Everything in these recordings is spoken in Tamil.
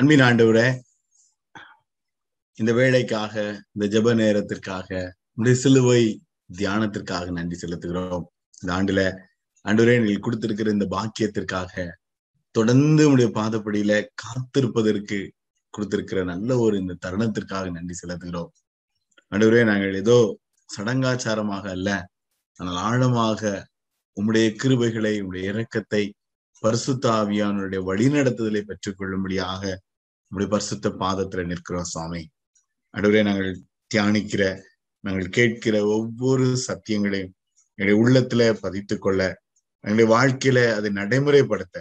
அன்பின் ஆண்டவரே இந்த வேலைக்காக இந்த ஜெப நேரத்திற்காக உடைய சிலுவை தியானத்திற்காக நன்றி செலுத்துகிறோம். இந்த ஆண்டுல ஆண்டவரே நீங்கள் கொடுத்திருக்கிற இந்த பாக்கியத்திற்காக தொடர்ந்து உடைய பாதப்படியில காத்திருப்பதற்கு கொடுத்திருக்கிற நல்ல ஒரு இந்த தருணத்திற்காக நன்றி செலுத்துகிறோம். ஆண்டவரே நாங்கள் ஏதோ சடங்காச்சாரமாக அல்ல ஆனால் ஆழமாக உம்முடைய கிருபைகளை உம்முடைய இரக்கத்தை பரிசுத்த ஆவியானுடைய வழிநடத்துதலை பெற்றுக் கொள்ளும்படியாக பரிசுத்த பாதத்துல நிற்கிறோம் சுவாமி. அடுவரே நாங்கள் தியானிக்கிற நாங்கள் கேட்கிற ஒவ்வொரு சத்தியங்களையும் எங்களுடைய உள்ளத்துல பதித்துக் கொள்ள எங்களுடைய வாழ்க்கையில அதை நடைமுறைப்படுத்த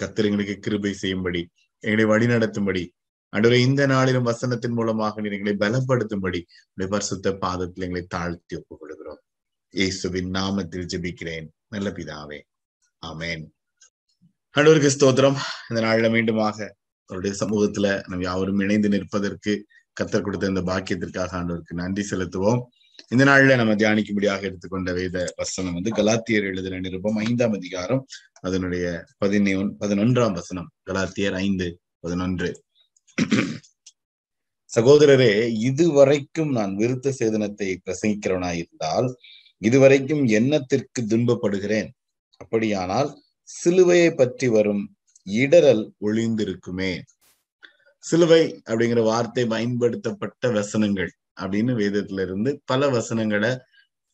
கத்திரங்களுக்கு கிருபை செய்யும்படி எங்களை வழிநடத்தும்படி அடுவரை இந்த நாளிலும் வசனத்தின் மூலமாக நீர் எங்களை பலப்படுத்தும்படி உடைய பரிசுத்த பாதத்தில் எங்களை தாழ்த்தி ஒப்புக் கொள்கிறோம் இயேசுவின் நாமத்தில் ஜெபிக்கிறேன். நல்ல பிதாவே. ஆமேன். ஆண்டவருக்கு ஸ்தோத்திரம். இந்த நாளில மீண்டுமாக அவருடைய சமூகத்துல நம்ம யாவரும் இணைந்து நிற்பதற்கு கத்தர் கொடுத்த இந்த பாக்கியத்திற்காக ஆண்டவருக்கு நன்றி செலுத்துவோம். இந்த நாள்ல நம்ம தியானிக்கும்படியாக எடுத்துக்கொண்ட வேத வசனம் வந்து கலாத்தியர் எழுதின நிருபம் ஐந்தாம் அதிகாரம் அதனுடைய பதினொன் பதினொன்றாம் வசனம் கலாத்தியர் ஐந்து பதினொன்று. சகோதரரே இதுவரைக்கும் நான் விருத்த சேதனத்தை பிரசங்கிக்கிறவனாயிருந்தால் இதுவரைக்கும் எண்ணத்திற்கு துன்பப்படுகிறேன். அப்படியானால் சிலுவையை பற்றி வரும் இடரல் ஒளிந்திருக்குமே சிலுவை அப்படிங்கிற வார்த்தை பயன்படுத்தப்பட்ட வசனங்கள் அப்படின்னு வேதத்துல இருந்து பல வசனங்களை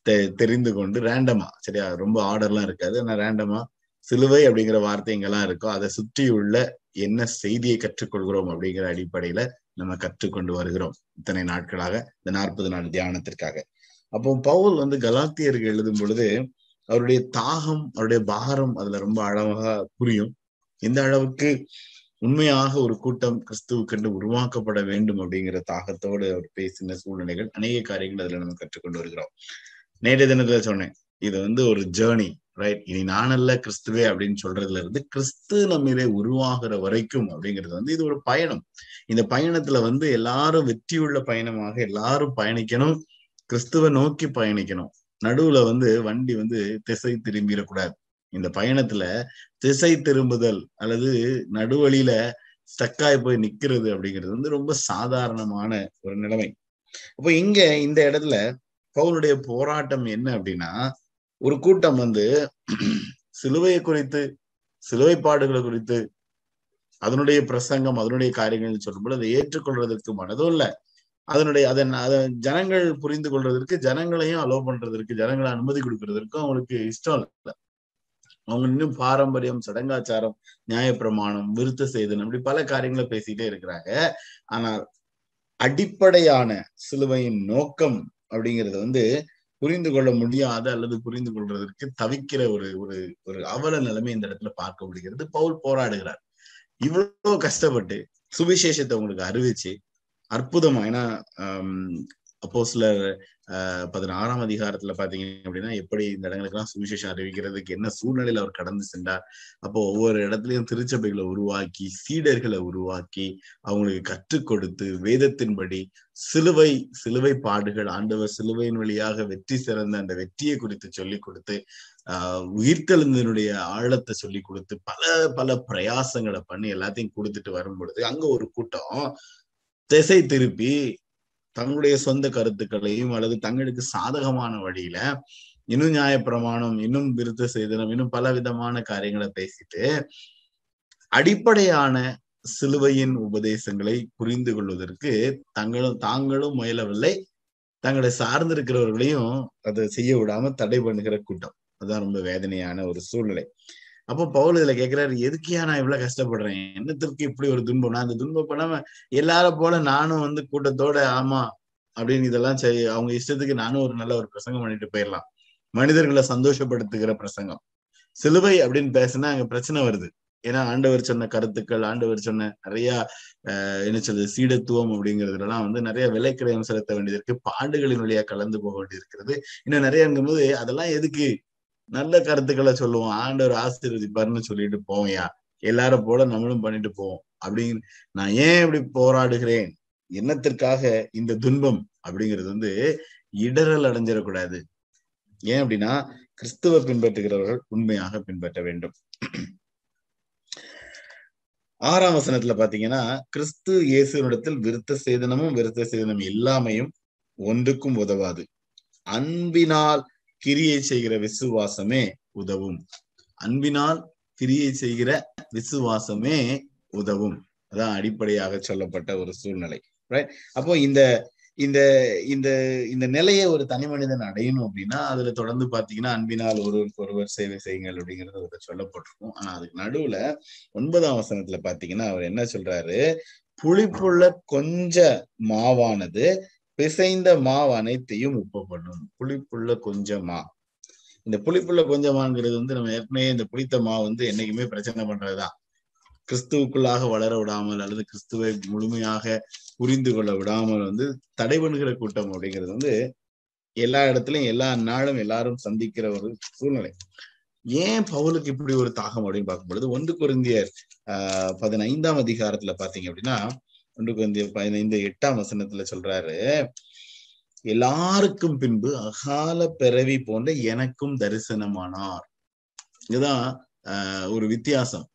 தெ தெரிந்து கொண்டு ரேண்டமா சரியா? ரொம்ப ஆர்டர்லாம் இருக்காது. ஆனா ரேண்டமா சிலுவை அப்படிங்கிற வார்த்தை எங்கெல்லாம் இருக்கோ அதை சுற்றியுள்ள என்ன செய்தியை கற்றுக்கொள்கிறோம் அப்படிங்கிற அடிப்படையில நம்ம கற்றுக்கொண்டு வருகிறோம் இத்தனை நாட்களாக இந்த நாற்பது நாள் தியானத்திற்காக. அப்போ பவுல் வந்து கலாத்தியருக்கு எழுதும் பொழுது அவருடைய தாகம் அவருடைய பாரம் அதுல ரொம்ப அழகாக புரியும். இந்த அளவுக்கு உண்மையாக ஒரு கூட்டம் கிறிஸ்துவுக்கென்று உருவாக்கப்பட வேண்டும் அப்படிங்கிற தாகத்தோடு அவர் பேசின சூழ்நிலைகள் அநேக காரியங்கள் அதுல நம்ம கற்றுக்கொண்டு வருகிறோம். நேற்றைய தினத்துல சொன்னேன் இது வந்து ஒரு ஜேர்னி ரைட் இனி நானல்ல கிறிஸ்துவே அப்படின்னு சொல்றதுல இருந்து கிறிஸ்து நம்மிலே உருவாகிற வரைக்கும் அப்படிங்கிறது வந்து இது ஒரு பயணம். இந்த பயணத்துல வந்து எல்லாரும் வெற்றியுள்ள பயணமாக எல்லாரும் பயணிக்கணும் கிறிஸ்துவ நோக்கி பயணிக்கணும். நடுவுல வந்து வண்டி வந்து திசை திரும்பிடக்கூடாது. இந்த பயணத்துல திசை திரும்புதல் அல்லது நடுவழியில ஸ்டக்காய் போய் நிக்கிறது அப்படிங்கிறது வந்து ரொம்ப சாதாரணமான ஒரு நிலைமை. அப்போ இங்க இந்த இடத்துல பவுலுடைய போராட்டம் என்ன அப்படின்னா ஒரு கூட்டம் வந்து சிலுவையை குறித்து சிலுவை பாடுகளை குறித்து அதனுடைய பிரசங்கம் அதனுடைய காரியங்கள் சொல்லும்போது அதை ஏற்றுக்கொள்றதற்கு மனதும் இல்லை. அதனுடைய அதன் அதை ஜனங்கள் புரிந்து கொள்றதற்கு ஜனங்களையும் அலோவ் பண்றதற்கு ஜனங்களை அனுமதி கொடுக்கறதற்கும் அவங்களுக்கு இஷ்டம் இல்லை. அவங்க இன்னும் பாரம்பரியம் சடங்காச்சாரம் நியாயப்பிரமாணம் விருத்த சேதனம் இப்படி பல காரியங்களை பேசிட்டே இருக்கிறாங்க. ஆனால் அடிப்படையான சிலுவையின் நோக்கம் அப்படிங்கிறது வந்து புரிந்து கொள்ள முடியாத அல்லது புரிந்து கொள்றதற்கு தவிக்கிற ஒரு ஒரு ஒரு அவல நிலைமை இந்த இடத்துல பார்க்க முடிகிறது. பவுல் போராடுகிறார். இவ்வளவு கஷ்டப்பட்டு சுவிசேஷத்தை உங்களுக்கு அறிவிச்சு அற்புதமா ஏன்னா அப்போ சிலர் ஆஹ் பதினாறாம் அதிகாரத்துல பாத்தீங்க அப்படின்னா எப்படி இந்த இடங்களுக்கெல்லாம் சுவிசேஷம் அறிவிக்கிறதுக்கு என்ன சூழ்நிலையில அவர் கடந்து சென்றார். அப்போ ஒவ்வொரு இடத்துலயும் திருச்சபைகளை உருவாக்கி சீடர்களை உருவாக்கி அவங்களுக்கு கற்றுக் கொடுத்து வேதத்தின்படி சிலுவை சிலுவை பாடுகள் ஆண்டவர் சிலுவையின் வழியாக வெற்றி சிறந்த அந்த வெற்றியை குறித்து சொல்லி கொடுத்து ஆஹ் உயிர்த்தெழுந்தனுடைய ஆழத்தை சொல்லி கொடுத்து பல பல பிரயாசங்களை பண்ணி எல்லாத்தையும் கொடுத்துட்டு வரும் பொழுது அங்க ஒரு கூட்டம் திசை திருப்பி தங்களுடைய சொந்த கருத்துக்களையும் அல்லது தங்களுக்கு சாதகமான வழியில இன்னும் நியாயப்பிரமாணம் இன்னும் விருத்த செய்தனம் இன்னும் பல விதமான காரியங்களை பேசிட்டு அடிப்படையான சிலுவையின் உபதேசங்களை புரிந்து கொள்வதற்கு தங்களும் தாங்களும் முயலவில்லை. தங்களை சார்ந்திருக்கிறவர்களையும் அதை செய்ய விடாம தடை பண்ணுகிற கூட்டம். அதுதான் ரொம்ப வேதனையான ஒரு சூழ்நிலை. அப்போ பவுல் இதுல கேட்கிறாரு எதுக்கியா நான் இவ்வளவு கஷ்டப்படுறேன்? என்னத்திற்கு இப்படி ஒரு துன்பம்? நான் அந்த துன்பம் பண்ணாம எல்லாரும் போல நானும் வந்து கூட்டத்தோட ஆமா அப்படின்னு இதெல்லாம் சரி அவங்க இஷ்டத்துக்கு நானும் ஒரு நல்ல ஒரு பிரசங்கம் பண்ணிட்டு போயிடலாம். மனிதர்களை சந்தோஷப்படுத்துகிற பிரசங்கம். சிலுவை அப்படின்னு பேசினா அங்க பிரச்சனை வருது. ஏன்னா ஆண்டவர் சொன்ன கருத்துக்கள் ஆண்டவர் சொன்ன நிறைய அஹ் என்ன சொல்றது சீடத்துவம் அப்படிங்கிறதுலாம் வந்து நிறைய விலைக்கிரயம் செலுத்த வேண்டியது இருக்கு. பாண்டுகளின் வழியா கலந்து போக வேண்டியது இருக்கிறது இன்னும் நிறையங்கும் போது அதெல்லாம் எதுக்கு? நல்ல கருத்துக்களை சொல்லுவோம். ஆண்டவர் ஆசீர்வதிப்பாருன்னு சொல்லிட்டு போவையா எல்லாரும் போல நம்மளும் பண்ணிட்டு போவோம். அப்படின்னு நான் ஏன் இப்படி போராடுகிறேன்? என்னத்திற்காக இந்த துன்பம்? அப்படிங்கிறது வந்து இடரல் அடைஞ்சிடக்கூடாது. ஏன் அப்படின்னா கிறிஸ்துவ பின்பற்றுகிறவர்கள் உண்மையாக பின்பற்ற வேண்டும். ஆறாம் வசனத்துல பாத்தீங்கன்னா கிறிஸ்து இயேசுனிடத்தில் விருத்த சேதனமும் விருத்த சேதனம் இல்லாமையும் ஒன்றுக்கும் உதவாது. அன்பினால் கிரியை செய்கிற விசுவாசமே உதவும். அன்பினால் கிரியை செய்கிற விசுவாசமே உதவும். அதான் அடிப்படையாக சொல்லப்பட்ட ஒரு சூழ்நிலை. ரைட் அப்போ இந்த இந்த இந்த இந்த நிலையை ஒரு தனி மனிதன் அடையணும் அப்படின்னா அதுல தொடர்ந்து பாத்தீங்கன்னா அன்பினால் ஒருவருக்கு ஒருவர் சேவை செய்யுங்கள் அப்படிங்கிறது அதுல சொல்லப்பட்டிருக்கும். ஆனா அதுக்கு நடுவுல ஒன்பதாம் வசனத்துல பாத்தீங்கன்னா அவர் என்ன சொல்றாரு? புளிப்புள்ள கொஞ்ச மாவானது பிசைந்த மாவு அனைத்தையும் உப்பு பண்ணும் புளிப்புள்ள கொஞ்சமா இந்த புளிப்புள்ள கொஞ்சமாங்கிறது வந்து நம்ம ஏற்கனவே இந்த புளித்த மாவு வந்து என்னைக்குமே பிரச்சனை பண்றதுதான். கிறிஸ்துவுக்குள்ளாக வளர விடாமல் அல்லது கிறிஸ்துவை முழுமையாக புரிந்து கொள்ள விடாமல் வந்து தடை பண்ணுகிற கூட்டம் அப்படிங்கிறது வந்து எல்லா இடத்துலயும் எல்லா நாளும் எல்லாரும் சந்திக்கிற ஒரு சூழ்நிலை. ஏன் பவுலுக்கு இப்படி ஒரு தாகம் அப்படின்னு பார்க்கும் பொழுது ஒன்று குருந்தியர் ஆஹ் பதினைந்தாம் அதிகாரத்துல பாத்தீங்க அப்படின்னா ஒன்று குழந்தைய பதினைந்து எட்டாம் வசனத்துல சொல்றாரு எல்லாருக்கும் பின்பு அகால பிறவி போன்ற எனக்கும் தரிசனமானார். இதுதான் ஆஹ் ஒரு வித்தியாசம்.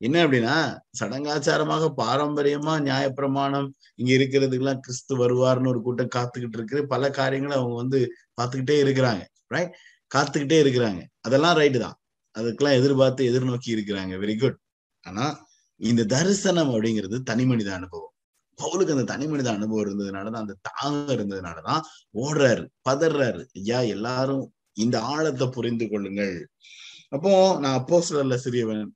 என்ன அப்படின்னா சடங்காச்சாரமாக பாரம்பரியமா நியாயப்பிரமாணம் இங்க இருக்கிறதுக்கெல்லாம் கிறிஸ்து வருவார்னு ஒரு கூட்டம் காத்துக்கிட்டு இருக்கு பல காரியங்களை அவங்க வந்து பார்த்துக்கிட்டே இருக்கிறாங்க ரைட் காத்துக்கிட்டே இருக்கிறாங்க. அதெல்லாம் ரைட்டு தான். அதுக்கெல்லாம் எதிர்பார்த்து எதிர்நோக்கி இருக்கிறாங்க. வெரி குட் ஆனா இந்த தரிசனம் அப்படிங்கிறது தனி மனித அனுபவம். பவுலுக்கு அந்த தனி மனித அனுபவம் இருந்ததுனாலதான் அந்த தாகம் இருந்ததுனாலதான் ஓடுறாரு பதறாரு. ஐயா எல்லாரும் இந்த ஆழத்தை புரிந்து கொள்ளுங்கள். அப்போ நான் அப்போ சிறியவன்.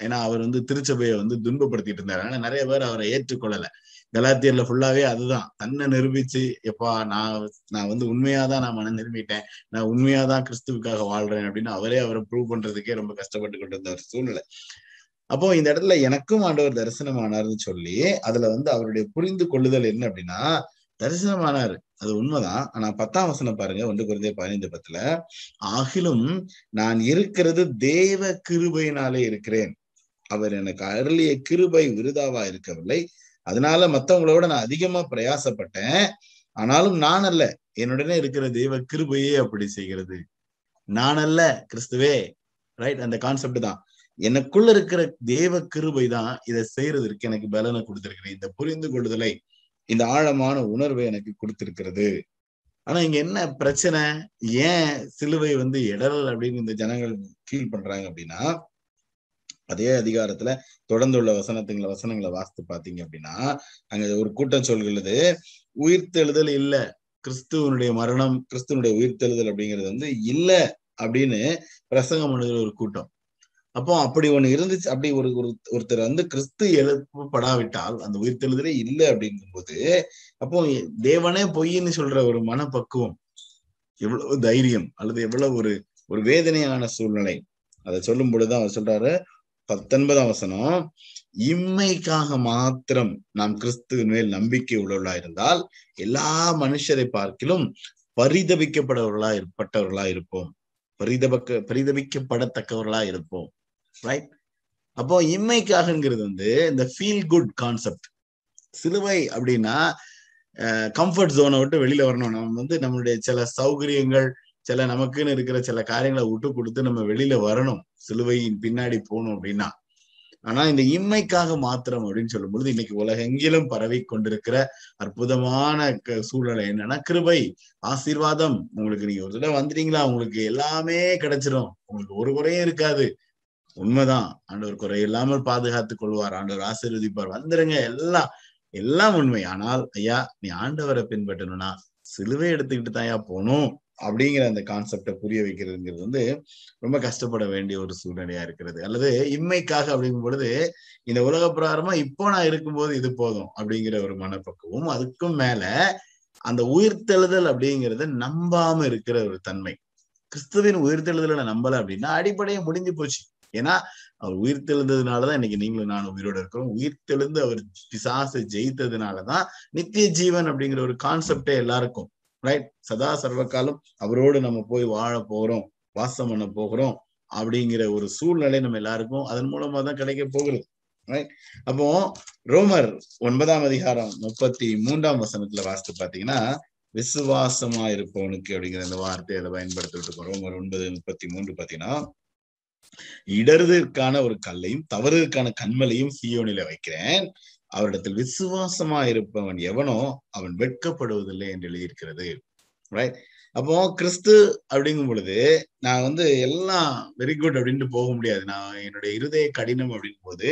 ஏன்னா அவர் வந்து திருச்சபையை வந்து துன்பப்படுத்திட்டு இருந்தாரு. ஆனா நிறைய பேர் அவரை ஏற்றுக்கொள்ளல. கலாத்தியர்ல ஃபுல்லாவே அதுதான். தன்னை நிரூபிச்சு எப்பா நான் நான் வந்து உண்மையாதான் நான் மன நிரூபிட்டேன் நான் உண்மையாதான் கிறிஸ்துவுக்காக வாழ்றேன் அப்படின்னு அவரே அவரை ப்ரூவ் பண்றதுக்கே ரொம்ப கஷ்டப்பட்டு கொண்டு இருந்த ஒரு சூழ்நிலை. அப்போ இந்த இடத்துல எனக்கும் ஆண்டவர் தரிசனமானார்னு சொல்லி அதுல வந்து அவருடைய புரிந்து கொள்ளுதல் என்ன அப்படின்னா தரிசனமானார். அது உண்மைதான். ஆனா பத்தாம் வசனம் பாருங்க ஒன்று குறைந்தே பதினைந்து பத்துல ஆகிலும் நான் இருக்கிறது தேவ கிருபையினாலே இருக்கிறேன். அவர் எனக்கு அருளிய கிருபை விருதாவா இருக்கவில்லை. அதனால மத்தவங்களோட நான் அதிகமா பிரயாசப்பட்டேன். ஆனாலும் நான் அல்ல. என்னுடனே இருக்கிற தெய்வ கிருபையே அப்படி செய்கிறது. நான் அல்ல கிறிஸ்துவே. ரைட் அந்த கான்செப்ட் தான். எனக்குள்ள இருக்கிற தேவ கிருபை தான் இதை செய்யறதற்கு எனக்கு பலனை கொடுத்திருக்கிறேன் இந்த புரிந்து கொள்ளுதலை இந்த ஆழமான உணர்வை எனக்கு கொடுத்திருக்கிறது. ஆனா இங்க என்ன பிரச்சனை? ஏன் சிலுவை வந்து இடரல் அப்படின்னு இந்த ஜனங்கள் ஃபீல் பண்றாங்க அப்படின்னா அதே அதிகாரத்துல தொடர்ந்து உள்ள வசனத்துங்களை வசனங்களை வாசித்து பாத்தீங்க அப்படின்னா அங்க ஒரு கூட்டம் சொல்கிறது உயிர்த்தெழுதல் இல்ல. கிறிஸ்துவனுடைய மரணம் கிறிஸ்துவனுடைய உயிர்த்தெழுதல் அப்படிங்கிறது வந்து இல்ல அப்படின்னு பிரசங்கம் பண்ணுகிற ஒரு கூட்டம். அப்போ அப்படி ஒண்ணு இருந்துச்சு. அப்படி ஒரு ஒரு ஒருத்தர் வந்து கிறிஸ்து எழுப்பப்படாவிட்டால் அந்த உயிர்த்தெழுதலே இல்லை அப்படிங்கும்போது அப்போ தேவனே பொய்ன்னு சொல்ற ஒரு மனப்பக்குவம் எவ்வளவு தைரியம் அல்லது எவ்வளவு ஒரு ஒரு வேதனையான சூழ்நிலை. அதை சொல்லும் பொழுதுதான் அவர் சொல்றாரு பத்தொன்பதாம் வசனம் இம்மைக்காக மாத்திரம் நாம் கிறிஸ்துவின் மேல் நம்பிக்கை உள்ளவர்களா இருந்தால் எல்லா மனுஷரை பார்க்கிலும் பரிதபிக்கப்படவர்களா பட்டவர்களா இருப்போம். பரிதபக்க பரிதபிக்கப்படத்தக்கவர்களா இருப்போம். ரைட் அப்போ இம்மைக்காகங்கிறது வந்து இந்த ஃபீல் குட் கான்செப்ட் சிலுவை அப்படின்னா கம்ஃபர்ட் ஜோனை விட்டு வெளியில வரணும். நம்ம வந்து நம்மளுடைய சில சௌகரியங்கள் சில நமக்குன்னு இருக்கிற சில காரியங்களை விட்டு கொடுத்து நம்ம வெளியில வரணும். சிலுவையின் பின்னாடி போகணும் அப்படின்னா. ஆனா இந்த இம்மைக்காக மாத்திரம் அப்படின்னு சொல்லும் பொழுது இன்னைக்கு உலகெங்கிலும் பரவி கொண்டிருக்கிற அற்புதமான சூழ்நிலை என்னன்னா கிருபை ஆசீர்வாதம். உங்களுக்கு நீங்க ஒரு தடவை வந்துட்டீங்களா? உங்களுக்கு எல்லாமே கிடைச்சிரும். உங்களுக்கு ஒரு குறையும் இருக்காது. உண்மைதான். ஆண்டவர் குறை இல்லாமல் பாதுகாத்துக் கொள்வார். ஆண்டவர் ஆசீர்வதிப்பார். வந்துருங்க. எல்லாம் எல்லாம் உண்மை. ஆனால் ஐயா நீ ஆண்டவரை பின்பற்றணும்னா சிலுவை எடுத்துக்கிட்டு தாயா போகணும் அப்படிங்கிற அந்த கான்செப்டை புரிய வைக்கிறதுங்கிறது வந்து ரொம்ப கஷ்டப்பட வேண்டிய ஒரு சூழ்நிலையா இருக்கிறது. அல்லது இம்மைக்காக அப்படிங்கும் பொழுது இந்த உலக பிரகாரமா இப்போ நான் இருக்கும்போது இது போதும் அப்படிங்கிற ஒரு மனப்பக்குவம் அதுக்கும் மேல அந்த உயிர்த்தெழுதல் அப்படிங்கிறத நம்பாம இருக்கிற ஒரு தன்மை. கிறிஸ்துவின் உயிர்த்தெழுதலை நம்பல அப்படின்னா அடிப்படையே முடிஞ்சு போச்சு. ஏன்னா அவர் உயிர்த்தெழுந்ததுனாலதான் இன்னைக்கு நீங்களும் நானும் உயிரோட இருக்கிறோம். உயிர்த்தெழுந்து அவர் பிசாசை ஜெயித்ததுனாலதான் நித்திய ஜீவன் அப்படிங்கிற ஒரு கான்செப்டே எல்லாருக்கும் ரைட் சதா சர்வகாலம் அவரோடு நம்ம போய் வாழ போகிறோம் வாசம் பண்ண போகிறோம் அப்படிங்கிற ஒரு சூழ்நிலை நம்ம எல்லாருக்கும் அதன் மூலமா தான் கிடைக்க போகிறது ரைட் அப்போ ரோமர் ஒன்பதாம் அதிகாரம் முப்பத்தி மூன்றாம் வசனத்துல வாசித்து பாத்தீங்கன்னா விசுவாசமா இருப்பவனுக்கு அப்படிங்கிற அந்த வார்த்தையை அதை பயன்படுத்திட்டு இருக்கோம் ரோமர் ஒன்பது முப்பத்தி மூன்று பாத்தீங்கன்னா இடறுதற்கான ஒரு கல்லையும் தவறுதற்கான கண்மலையும் சியோனில வைக்கிறேன். அவரிடத்தில் விசுவாசமா இருப்பவன் எவனோ அவன் வெட்கப்படுவதில்லை என்று எழுதியிருக்கிறது. ரைட் அப்போ கிறிஸ்து அப்படிங்கும் பொழுது நான் வந்து எல்லாம் வெரி குட் அப்படின்ட்டு போக முடியாது. நான் என்னுடைய இருதய கடினம் அப்படின் போது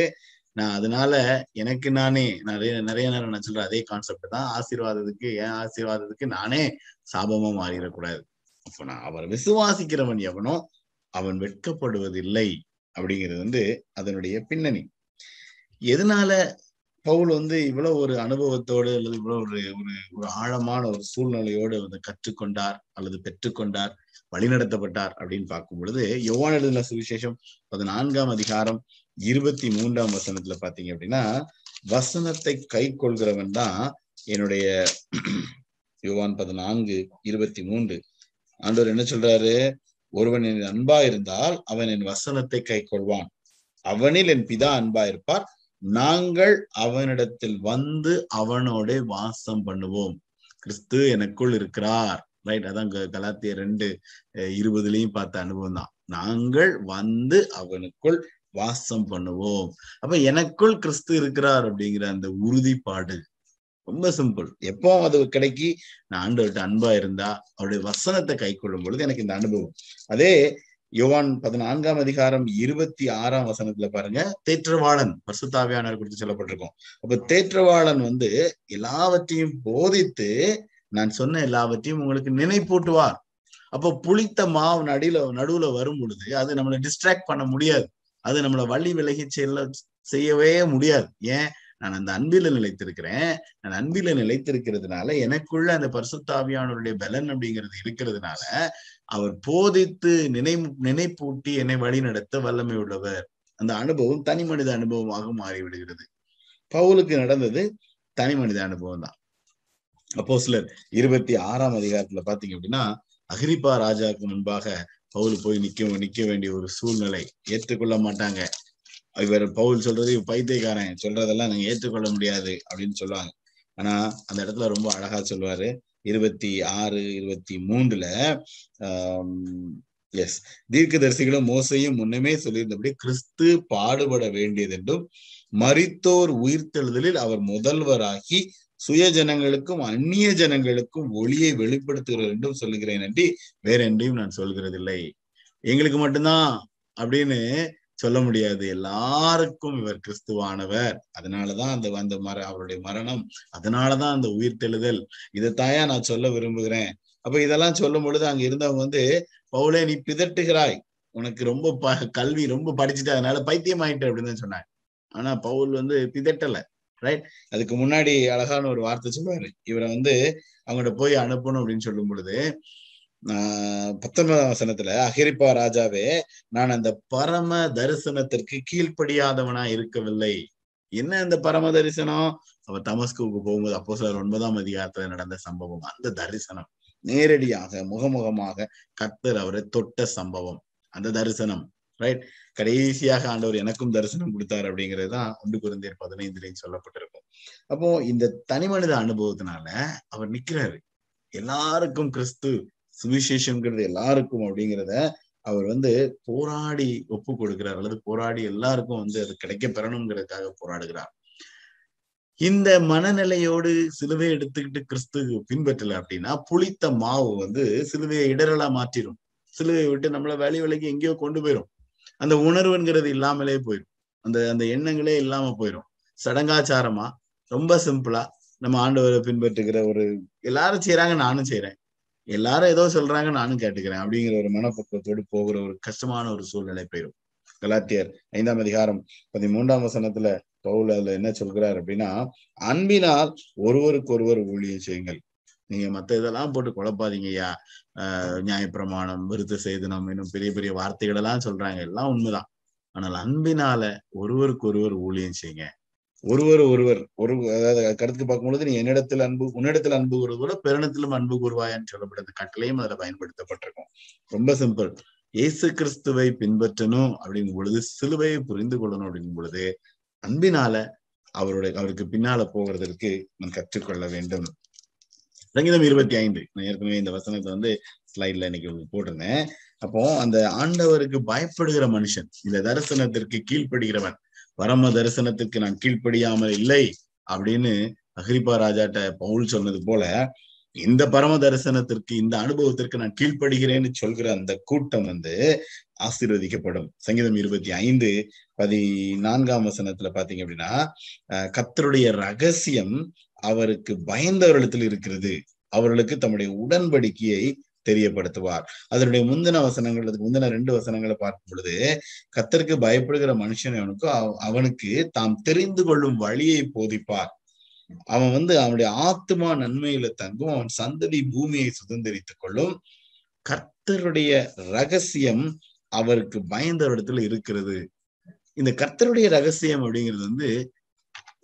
நான் அதனால எனக்கு நானே நிறைய நிறைய நேரம் நான் சொல்ற அதே கான்செப்ட் தான். ஆசீர்வாதத்துக்கு என் ஆசீர்வாதத்துக்கு நானே சாபமா மாறிடக்கூடாது. அப்ப நான் அவர் விசுவாசிக்கிறவன் எவனோ அவன் வெட்கப்படுவதில்லை அப்படிங்கிறது வந்து அதனுடைய பின்னணி. எதனால பவுல் வந்து இவ்வளவு ஒரு அனுபவத்தோடு அல்லது இவ்வளவு ஒரு ஒரு ஒரு ஆழமான ஒரு சூழ்நிலையோடு வந்து கற்றுக்கொண்டார் அல்லது பெற்றுக்கொண்டார் வழிநடத்தப்பட்டார் அப்படின்னு பார்க்கும் பொழுது யோவான் எழுதின சுவிசேஷம் பதினான்காம் அதிகாரம் இருபத்தி மூன்றாம் வசனத்துல பாத்தீங்க அப்படின்னா வசனத்தை கை கொள்கிறவன் தான் என்னுடைய யுவான் பதினான்கு இருபத்தி மூன்று. ஆண்டவர் என்ன சொல்றாரு? ஒருவன் என் அன்பா இருந்தால் அவன் என் வசனத்தை கை கொள்வான். அவனில் என் பிதா அன்பா இருப்பார். நாங்கள் அவனிடத்தில் வந்து அவனோட வாசம் பண்ணுவோம். கிறிஸ்து எனக்குள் இருக்கிறார். ரைட் அதான் கலாத்திய ரெண்டு இருபதுலயும் பார்த்த அனுபவம் தான். நாங்கள் வந்து அவனுக்குள் வாசம் பண்ணுவோம். அப்ப எனக்குள் கிறிஸ்து இருக்கிறார் அப்படிங்கிற அந்த உறுதிப்பாடு ரொம்ப சிம்பிள் எப்போ அது கிடைக்கி நான் ஆண்டவர்கிட்ட அன்பா இருந்தா அவருடைய வசனத்தை கை கொள்ளும் பொழுது எனக்கு இந்த அனுபவம். அதே யோவான் பதினான்காம் அதிகாரம் இருபத்தி ஆறாம் வசனத்துல பாருங்க தேற்றவாளன் பசுத்தாவியானவர் குறித்து சொல்லப்பட்டிருக்கோம். அப்ப தேற்றவாளன் வந்து எல்லாவற்றையும் போதித்து நான் சொன்ன எல்லாவற்றையும் உங்களுக்கு நினைப்பூட்டுவார். அப்போ புளித்த மாவு நடில நடுவுல வரும் பொழுது அது நம்மளை டிஸ்ட்ராக்ட் பண்ண முடியாது. அது நம்மளை வள்ளி விலகி செல்ல செய்யவே முடியாது. ஏன்? நான் அந்த அன்பில நிலைத்திருக்கிறேன். நான் அன்பில நிலைத்திருக்கிறதுனால எனக்குள்ள அந்த பரிசுத்தாவியானவருடைய பலன் அப்படிங்கிறது இருக்கிறதுனால அவர் போதித்து நினை நினைப்பூட்டி என்னை வழி நடத்த வல்லமை உள்ளவர். அந்த அனுபவம் தனி மனித அனுபவமாக மாறிவிடுகிறது. பவுலுக்கு நடந்தது தனி மனித அனுபவம் தான். அப்போ சிலர் இருபத்தி ஆறாம் அதிகாரத்துல பாத்தீங்க அப்படின்னா அகிரிப்பா ராஜாவுக்கு முன்பாக பவுல் போய் நிக்க நிக்க வேண்டிய ஒரு சூழ்நிலை ஏற்றுக்கொள்ள மாட்டாங்க. இவர் பவுல் சொல்றது பைத்தியக்காரன் சொல்றதெல்லாம் நாங்க ஏற்றுக்கொள்ள முடியாது அப்படின்னு சொல்லுவாங்க. ஆனா அந்த இடத்துல ரொம்ப அழகா சொல்லுவாரு. இருபத்தி ஆறு இருபத்தி மூன்றுல ஆஹ் எஸ் தீர்க்கதரிசிகளும் மோசையும் முன்னமே சொல்லியிருந்தபடி கிறிஸ்து பாடுபட வேண்டியது என்றும் மறித்தோர் உயிர்த்தெழுதலில் அவர் முதல்வராகி சுய ஜனங்களுக்கும் அந்நிய ஜனங்களுக்கும் ஒளியை வெளிப்படுத்துகிறார் என்றும் சொல்லுகிறேன் என்று வேற என்றையும் நான் சொல்கிறதில்லை. எங்களுக்கு மட்டும்தான் அப்படின்னு சொல்ல முடியாது. எல்லாருக்கும் இவர் கிறிஸ்துவானவர். அதனாலதான் அந்த அந்த மர அவருடைய மரணம். அதனாலதான் அந்த உயிர்த்தெழுதல் இதைத்தாயா நான் சொல்ல விரும்புகிறேன். அப்ப இதெல்லாம் சொல்லும் பொழுது அங்க இருந்தவங்க வந்து பவுலே நீ பிதட்டுகிறாய் உனக்கு ரொம்ப ப கல்வி ரொம்ப படிச்சுட்டு அதனால பைத்தியம் ஆயிட்டு அப்படின்னு சொன்னாங்க. ஆனா பவுல் வந்து பிதட்டல. ரைட் அதுக்கு முன்னாடி அழகான ஒரு வார்த்தை சொல்லுவாரு. இவரை வந்து அவங்கள்ட்ட போய் அனுப்பணும் அப்படின்னு சொல்லும் பொழுது பத்தொன்பதாம் வசனத்துல அகிரிப்பா ராஜாவே நான் அந்த பரம தரிசனத்திற்கு கீழ்ப்படியாதவனா இருக்கவில்லை. என்ன அந்த பரம தரிசனம்? அவர் தமஸ்குவுக்கு போகும்போது அப்போ சிலர் ஒன்பதாம் அதிகாரத்துல நடந்த சம்பவம். அந்த தரிசனம் நேரடியாக முகமுகமாக கர்த்தர் அவரை தொட்ட சம்பவம். அந்த தரிசனம் ரைட் கடைசியாக ஆண்டவர் எனக்கும் தரிசனம் கொடுத்தார் அப்படிங்கிறது தான் ஒன்று குருந்தேர் பதினைந்துலையும் சொல்லப்பட்டிருக்கும். அப்போ இந்த தனி மனித அனுபவத்தினால அவர் நிக்கிறாரு. எல்லாருக்கும் கிறிஸ்து சுவிசேஷம்ங்கிறது எல்லாருக்கும் அப்படிங்கிறத அவர் வந்து போராடி ஒப்பு கொடுக்கிறார். அல்லது போராடி எல்லாருக்கும் வந்து அது கிடைக்க பெறணுங்கிறதுக்காக போராடுகிறார். இந்த மனநிலையோடு சிலுவை எடுத்துக்கிட்டு கிறிஸ்து பின்பற்றல அப்படின்னா புளித்த மாவு வந்து சிலுவையை இடரலா மாற்றிடும். சிலுவையை விட்டு நம்மளை வேலை விலைக்கு எங்கேயோ கொண்டு போயிடும் அந்த உணர்வுங்கிறது இல்லாமலே போயிடும் அந்த அந்த எண்ணங்களே இல்லாம போயிடும் சடங்காச்சாரமா? ரொம்ப சிம்பிளா நம்ம ஆண்டவரை பின்பற்றுகிற ஒரு எல்லாரும் செய்யறாங்க நானும் செய்யறேன் எல்லாரும் ஏதோ சொல்றாங்க நானும் கேட்டுக்கிறேன் அப்படிங்கிற ஒரு மனப்பக்குவத்தோடு போகிற ஒரு கஷ்டமான ஒரு சூழ்நிலை போயிடும் கலாத்தியர் ஐந்தாம் அதிகாரம் பதிமூன்றாம் வசனத்துல பவுல் அதுல என்ன சொல்கிறார் அப்படின்னா அன்பினால் ஒருவருக்கு ஒருவர் ஊழியம் செய்யுங்கள். நீங்க மத்த இதெல்லாம் போட்டு குழப்பாதீங்க ஐயா. ஆஹ் நியாயப்பிரமாணம் விருத்த சேதனம் இன்னும் பெரிய பெரிய வார்த்தைகள் எல்லாம் சொல்றாங்க. எல்லாம் உண்மைதான். ஆனால் அன்பினால ஒருவருக்கு ஒருவர் ஊழியம் செய்யுங்க. ஒருவர் ஒருவர் ஒரு அதாவது கருத்துக்கு பார்க்கும்பொழுது நீ என்னிடத்தில் அன்பு உன்னிடத்தில் அன்பு கூறுவதோட கூட பெருணத்திலும் அன்பு கூறுவாயான்னு சொல்லப்பட்ட கட்டளையும் அதுல பயன்படுத்தப்பட்டிருக்கும். ரொம்ப சிம்பிள் இயேசு கிறிஸ்துவை பின்பற்றணும் அப்படிங்கும் பொழுது சிலுவையை புரிந்து கொள்ளணும் அப்படிங்கும் பொழுது அன்பினால அவருடைய அவருக்கு பின்னால போகிறதற்கு நான் கற்றுக்கொள்ள வேண்டும். சங்கீதம் இருபத்தி ஐந்து. நான் ஏற்கனவே இந்த வசனத்தை வந்து ஸ்லைட்ல இன்னைக்கு போட்டிருந்தேன். அப்போ அந்த ஆண்டவருக்கு பயப்படுகிற மனுஷன் இந்த தரிசனத்திற்கு கீழ்ப்படுகிறவன் பரம தரிசனத்திற்கு நான் கீழ்ப்படியாமல் இல்லை அப்படின்னு அகிரிப்பா ராஜாட்ட பவுல் சொன்னது போல இந்த பரம தரிசனத்திற்கு இந்த அனுபவத்திற்கு நான் கீழ்ப்படுகிறேன்னு சொல்கிற அந்த கூட்டம் வந்து ஆசீர்வதிக்கப்படும். சங்கீதம் இருபத்தி ஐந்து பதினான்காம் வசனத்துல பாத்தீங்க அப்படின்னா கத்தருடைய ரகசியம் அவருக்கு பயந்தவர்களிடத்தில் இருக்கிறது. அவர்களுக்கு தம்முடைய உடன்படிக்கையை தெரியப்படுத்துவார். அதனுடைய முந்தின வசனங்கள் அதுக்கு முந்தின ரெண்டு வசனங்களை பார்க்கும் பொழுது கத்தருக்கு பயப்படுகிற மனுஷன் அவனுக்கு அவனுக்கு தாம் தெரிந்து கொள்ளும் வழியை போதிப்பார். அவன் வந்து அவனுடைய ஆத்மா நன்மையில தங்கும் அவன் சந்ததி பூமியை சுதந்திரித்துக் கொள்ளும். கர்த்தருடைய ரகசியம் அவருக்கு பயந்தவரிடத்துல இருக்கிறது. இந்த கர்த்தருடைய ரகசியம் அப்படிங்கிறது வந்து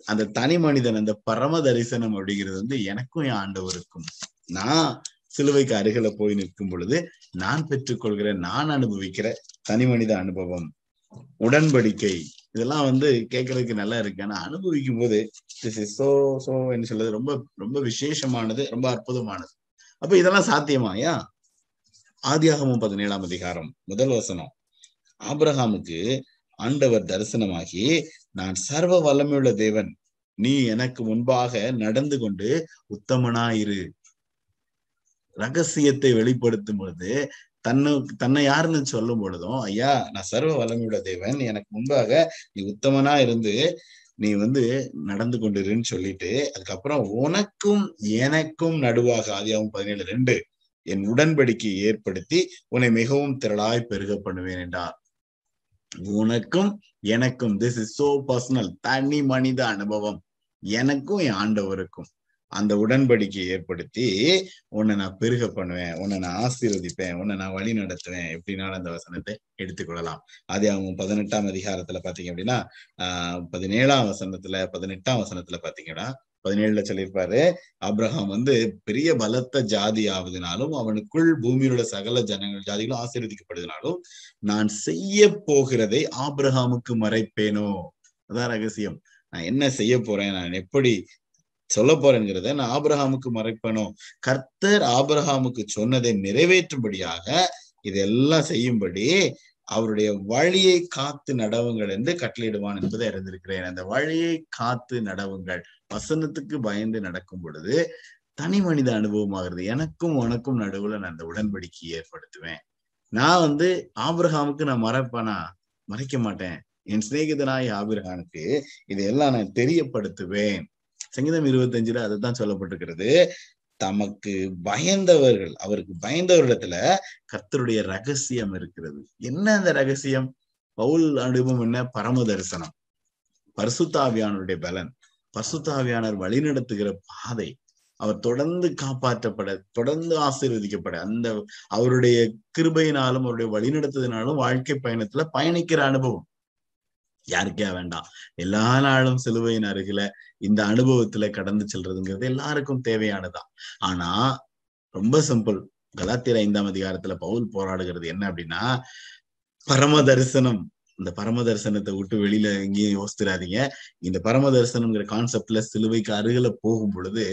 அந்த தனி மனிதன் அந்த பரம தரிசனம் அப்படிங்கிறது வந்து எனக்கும் என் ஆண்டவருக்கும். நான் சிலுவைக்கு அருகில போய் நிற்கும் பொழுது நான் பெற்றுக்கொள்கிற நான் அனுபவிக்கிற தனி மனித அனுபவம் உடன்படிக்கை இதெல்லாம் வந்து கேட்கறதுக்கு நல்லா இருக்கு. ஆனா அனுபவிக்கும் போது திஸ் இஸ் சோ சோ என்று சொல்றது? ரொம்ப ரொம்ப விசேஷமானது ரொம்ப அற்புதமானது. அப்ப இதெல்லாம் சாத்தியமாயா ஆதியாகமும் பதினேழாம் அதிகாரம் முதல் வசனம். ஆபிரஹாமுக்கு ஆண்டவர் தரிசனமாகி நான் சர்வ வல்லமையுள்ள தேவன் நீ எனக்கு முன்பாக நடந்து கொண்டு உத்தமனாயிரு. ரகசியத்தை வெளிப்படுத்தும் பொழுது தன்னு தன்னை யாருன்னு சொல்லும் பொழுதும் ஐயா நான் சர்வ வளமையுள்ள தேவன். எனக்கு முன்பாக நீ உத்தமனா இருந்து நீ வந்து நடந்து கொண்டிருன்னு சொல்லிட்டு அதுக்கப்புறம் உனக்கும் எனக்கும் நடுவாக ஆதியாகவும் பதினேழு ரெண்டு என் உடன்படிக்கை ஏற்படுத்தி உன்னை மிகவும் திரளாய் பெருக பண்ணுவேன் என்றார். உனக்கும் எனக்கும் திஸ் இஸ் சோ பர்சனல் தனி மனித அனுபவம். எனக்கும் என் ஆண்டவருக்கும். அந்த உடன்படிக்கையை ஏற்படுத்தி உன்னை நான் பெருக பண்ணுவேன் உன்னை நான் ஆசீர்வதிப்பேன் உன்னை நான் வழி நடத்துவேன் எப்படினாலும் அந்த வசனத்தை எடுத்துக்கொள்ளலாம். அதே அவங்க பதினெட்டாம் அதிகாரத்துல பாத்தீங்க அப்படின்னா ஆஹ் பதினேழாம் வசனத்துல பதினெட்டாம் வசனத்துல பாத்தீங்கன்னா பதினேழுல சொல்லியிருப்பாரு அப்ரஹாம் வந்து பெரிய பலத்த ஜாதி ஆவதுனாலும் அவனுக்குள் பூமியிலுள்ள சகல ஜனங்கள் ஜாதிகளும் ஆசீர்வதிக்கப்படுவதனாலும் நான் செய்ய போகிறதை ஆப்ரஹாமுக்கு மறைப்பேனோ? அதான் ரகசியம். நான் என்ன செய்ய போறேன்? நான் எப்படி சொல்ல போறேங்கிறத நான் ஆபிரஹாமுக்கு மறைப்பனோ? கர்த்தர் ஆபிரஹாமுக்கு சொன்னதை நிறைவேற்றும்படியாக இதெல்லாம் செய்யும்படி அவருடைய வழியை காத்து நடவுங்கள் என்று கட்டளையிடுவான் என்பதை அறிந்திருக்கிறேன். அந்த வழியை காத்து நடவுங்கள். வசனத்துக்கு பயந்து நடக்கும் பொழுது தனி மனித அனுபவமாகிறது. எனக்கும் உனக்கும் நடுவுல நான் அந்த உடன்படிக்கையை ஏற்படுத்துவேன். நான் வந்து ஆபிரஹாமுக்கு நான் மறைப்பேனா? மறைக்க மாட்டேன். என் சிநேகிதனாய் ஆபிரஹானுக்கு இதையெல்லாம் நான் தெரியப்படுத்துவேன். சங்கீதம் இருபத்தஞ்சுல அதுதான் சொல்லப்பட்டிருக்கிறது. தமக்கு பயந்தவர்கள் அவருக்கு பயந்தவர்களிடத்துல கர்த்தருடைய ரகசியம் இருக்கிறது. என்ன அந்த ரகசியம்? பவுல் அனுபவம் என்ன? பரம தரிசனம் பரிசுத்தாவியானருடைய பலன். பரிசுத்தாவியானர் வழிநடத்துகிற பாதை. அவர் தொடர்ந்து காப்பாற்றப்பட தொடர்ந்து ஆசீர்வதிக்கப்பட அந்த அவருடைய கிருபையினாலும் அவருடைய வழிநடத்துவதனாலும் வாழ்க்கை பயணத்துல பயணிக்கிற அனுபவம். யாருக்கே வேண்டாம். எல்லா நாளும் சிலுவையின் அருகில இந்த அனுபவத்துல கடந்து செல்றதுங்கிறது எல்லாருக்கும் தேவையானதான் ஆனா ரொம்ப சிம்பிள் கலாத்திர ஐந்தாம் அதிகாரத்துல பவுல் போராடுகிறது என்ன அப்படின்னா பரம தரிசனம் இந்த பரம தரிசனத்தை விட்டு வெளியில எங்கேயும் யோசிச்சிடாதீங்க. இந்த பரம தரிசனம்ங்கிற கான்செப்ட்ல சிலுவைக்கு அருகில போகும் பொழுது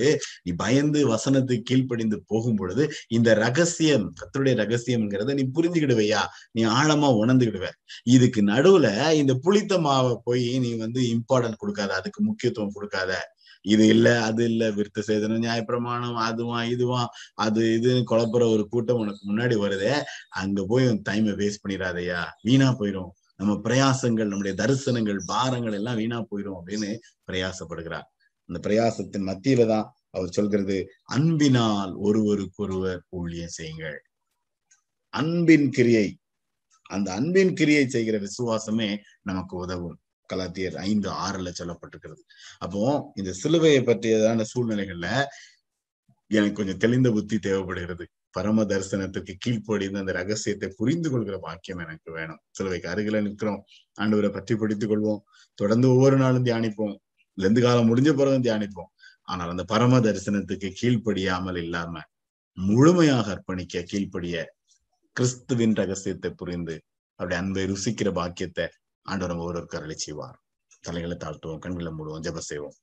நீ பயந்து வசனத்துக்கு கீழ்ப்படிந்து போகும் பொழுது இந்த ரகசியம் கத்தருடைய ரகசியம்ங்கிறத நீ புரிஞ்சுக்கிடுவையா? நீ ஆழமா உணர்ந்துக்கிடுவ. இதுக்கு நடுவுல இந்த புளித்த மாவை போய் நீ வந்து இம்பார்ட்டன்ட் கொடுக்காத அதுக்கு முக்கியத்துவம் கொடுக்காத. இது இல்ல அது இல்ல விருத்த சேதனம் நியாயப்பிரமாணம் அதுவா இதுவா அது இதுன்னு குழப்புற ஒரு கூட்டம் உனக்கு முன்னாடி வருதே அங்க போய் உன் டைமை வேஸ்ட் பண்ணிடாதயா? வீணா போயிரும். நம்ம பிரயாசங்கள் நம்முடைய தரிசனங்கள் பாரங்கள் எல்லாம் வீணா போயிடும் அப்படின்னு பிரயாசப்படுகிறார். அந்த பிரயாசத்தின் மத்தியில தான் அவர் சொல்கிறது அன்பினால் ஒருவருக்கொருவர் ஊழியம் செய்யுங்கள். அன்பின் கிரியை அந்த அன்பின் கிரியை செய்கிற விசுவாசமே நமக்கு உதவும். கலாத்தியர் ஐந்து ஆறுல சொல்லப்பட்டிருக்கிறது. அப்போ இந்த சிலுவையை பற்றியதான சூழ்நிலைகள்ல எனக்கு கொஞ்சம் தெளிந்த புத்தி தேவைப்படுகிறது. பரம தரிசனத்துக்கு கீழ்ப்படிந்து அந்த ரகசியத்தை புரிந்து கொள்கிற பாக்கியம் எனக்கு வேணும். சிலுவைக்கு அருகில நிற்கிறோம். ஆண்டவரை பற்றி பிடித்துக் கொள்வோம். தொடர்ந்து ஒவ்வொரு நாளும் தியானிப்போம். லெந்து காலம் முடிஞ்ச பிறகு தியானிப்போம். ஆனால் அந்த பரம தரிசனத்துக்கு கீழ்ப்படியாமல் இல்லாம முழுமையாக அர்ப்பணிக்க கீழ்ப்படிய கிறிஸ்துவின் ரகசியத்தை புரிந்து அவருடைய அன்பை ருசிக்கிற பாக்கியத்தை ஆண்டவர் ஒவ்வொருவருக்கு அருளி செய்வார். தலைகளை தாழ்த்துவோம் கண்களை மூடுவோம் ஜப செய்வோம்.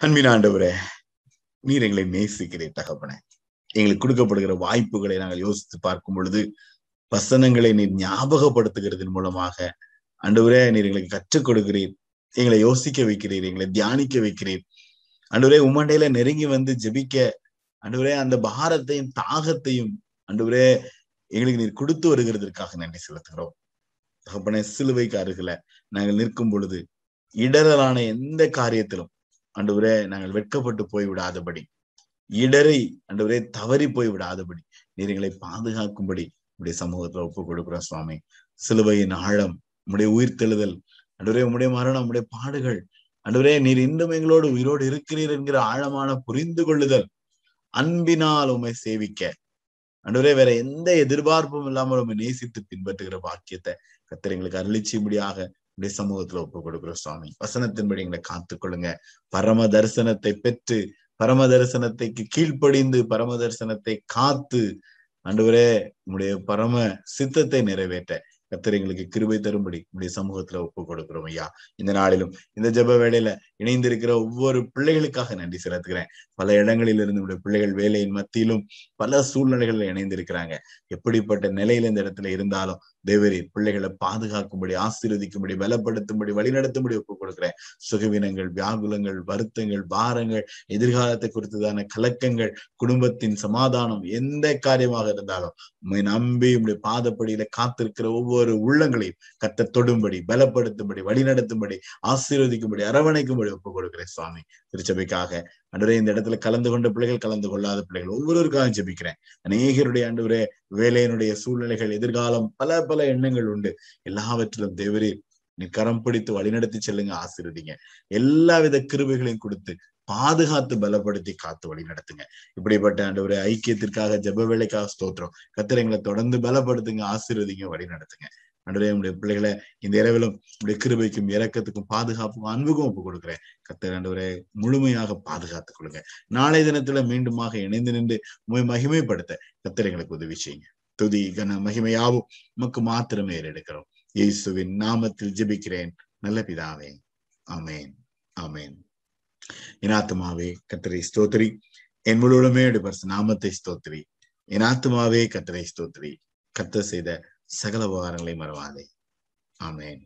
அன்பின் ஆண்டவரே நீர் எங்களை நேசிக்கிறேன் தகப்பன. எங்களுக்கு கொடுக்கப்படுகிற வாய்ப்புகளை நாங்கள் யோசித்து பார்க்கும் பொழுது வசனங்களை நீர் ஞாபகப்படுத்துகிறதன் மூலமாக அன்றுவரே நீர் எங்களுக்கு கற்றுக் கொடுக்கிறீர். எங்களை யோசிக்க வைக்கிறீர். எங்களை தியானிக்க வைக்கிறீர். அன்றுவரே உமண்டையில நெருங்கி வந்து ஜெபிக்க. அன்றுவரே அந்த பாரத்தையும் தாகத்தையும் அன்றுவரே எங்களுக்கு நீர் கொடுத்து வருகிறதற்காக நன்றி செலுத்துகிறோம். தகப்பன சிலுவைக்கு அருகில நாங்கள் நிற்கும் பொழுது இடரலான எந்த காரியத்திலும் அன்றுவரே நாங்கள் வெட்கப்பட்டு போய் விடாதபடி இடரை அன்றுவரே தவறி போய் விடாதபடி நீர் எங்களை பாதுகாக்கும்படி உடைய சமூகத்துல ஒப்பு கொடுக்கிறோம் சுவாமி. சிலுவையின் ஆழம் உடைய உயிர்த்தெழுதல் அன்றுவரே உடைய மரணம் உடைய பாடுகள். அன்றுவரே நீர் இன்னும் எங்களோடு உயிரோடு இருக்கிறீர் என்கிற ஆழமான புரிந்து கொள்ளுதல் அன்பினால் உண்மை சேவிக்க. அன்றுவரே வேற எந்த எதிர்பார்ப்பும் இல்லாமல் உண்மை நேசித்து பின்பற்றுகிற பாக்கியத்தை கத்தர் எங்களுக்கு அருளிச்சும்படியாக உடைய சமூகத்துல ஒப்பு கொடுக்கிறோம் சுவாமி. வசனத்தின்படி எங்களை காத்துக்கொள்ளுங்க. பரம தரிசனத்தை பெற்று பரம தரிசனத்தைக்கு கீழ்ப்படிந்து பரம தரிசனத்தை காத்து அன்றுவரே உங்களுடைய பரம சித்தத்தை நிறைவேற்ற. கத்தர் எங்களுக்கு கிருபை தரும்படி உடைய சமூகத்துல ஒப்பு கொடுக்கிறோம் ஐயா. இந்த நாளிலும் இந்த ஜப வேலையில இணைந்திருக்கிற ஒவ்வொரு பிள்ளைகளுக்காக நன்றி செலுத்துகிறேன். பல இடங்களில் இருந்து உடைய பிள்ளைகள் வேலையின் மத்தியிலும் பல சூழ்நிலைகள்ல இணைந்திருக்கிறாங்க. எப்படிப்பட்ட நிலையில இந்த இடத்துல இருந்தாலும் தேவரே பிள்ளைகளை பாதுகாக்கும்படி ஆசீர்வதிக்கும்படி பலப்படுத்தும்படி வழிநடத்தும்படி ஒப்புக் கொடுக்கிறேன். சுகவீனங்கள் வியாகுலங்கள் வருத்தங்கள் பாரங்கள் எதிர்காலத்தை குறித்ததான கலக்கங்கள் குடும்பத்தின் சமாதானம் எந்த காரியமாக இருந்தாலும் உண்மை நம்பி உடைய பாதப்படியில காத்திருக்கிற ஒவ்வொரு உள்ளங்களையும் கத்த தொடும்படி பலப்படுத்தும்படி வழிநடத்தும்படி ஆசீர்வதிக்கும்படி அரவணைக்கும்படி ஒப்புக் கொடுக்கிறேன் சுவாமி. திருச்சபைக்காக அன்றுவரே இந்த இடத்துல கலந்து கொண்ட பிள்ளைகள் கலந்து கொள்ளாத பிள்ளைகள். ஒவ்வொருவருக்காக ஜெபிக்கிறேன். அநேகருடைய அன்றுவரே வேலையினுடைய சூழ்நிலைகள் எதிர்காலம் பல பல எண்ணங்கள் உண்டு. எல்லாவற்றிலும் தேவரீர் நீ கரம் பிடித்து வழிநடத்தி செல்லுங்க ஆசீர்வதிங்க. எல்லாவித கிருபைகளையும் கொடுத்து பாதுகாத்து பலப்படுத்தி காத்து வழி நடத்துங்க இப்படிப்பட்ட அந்த ஒரு ஐக்கியத்திற்காக ஜப வேலைக்காக ஸ்தோத்திரம். கத்திரங்களை தொடர்ந்து பலப்படுத்துங்க ஆசீர்வதிங்க வழி நடத்துங்க அன்றைய உடைய பிள்ளைகளை இந்த இரவிலும் உடைய கிருபைக்கும் இறக்கத்துக்கும் பாதுகாப்புக்கும் அன்புக்கும் ஒப்பு கொடுக்குறேன். கத்தர் ஆண்டவரை முழுமையாக பாதுகாத்துக் கொள்ளுங்க. நாளை தினத்துல மீண்டுமாக இணைந்து நின்று மகிமைப்படுத்த கத்தர் எங்களுக்கு உதவி செய்யுங்க. துதி கன மகிமையாவும் நமக்கு மாத்திரமே எடுக்கிறோம் இயேசுவின் நாமத்தில் ஜெபிக்கிறேன். நல்ல பிதாவே. அமேன் அமேன் என் ஆத்மாவே கத்தரை ஸ்தோத்திரி. என் முழுவதுமே நாமத்தை ஸ்தோத்திரி. என் ஆத்மாவே கத்தரை ஸ்தோத்திரி. கத்த செய்த சகல உபகாரங்களை மறவாதே. ஆமேன்.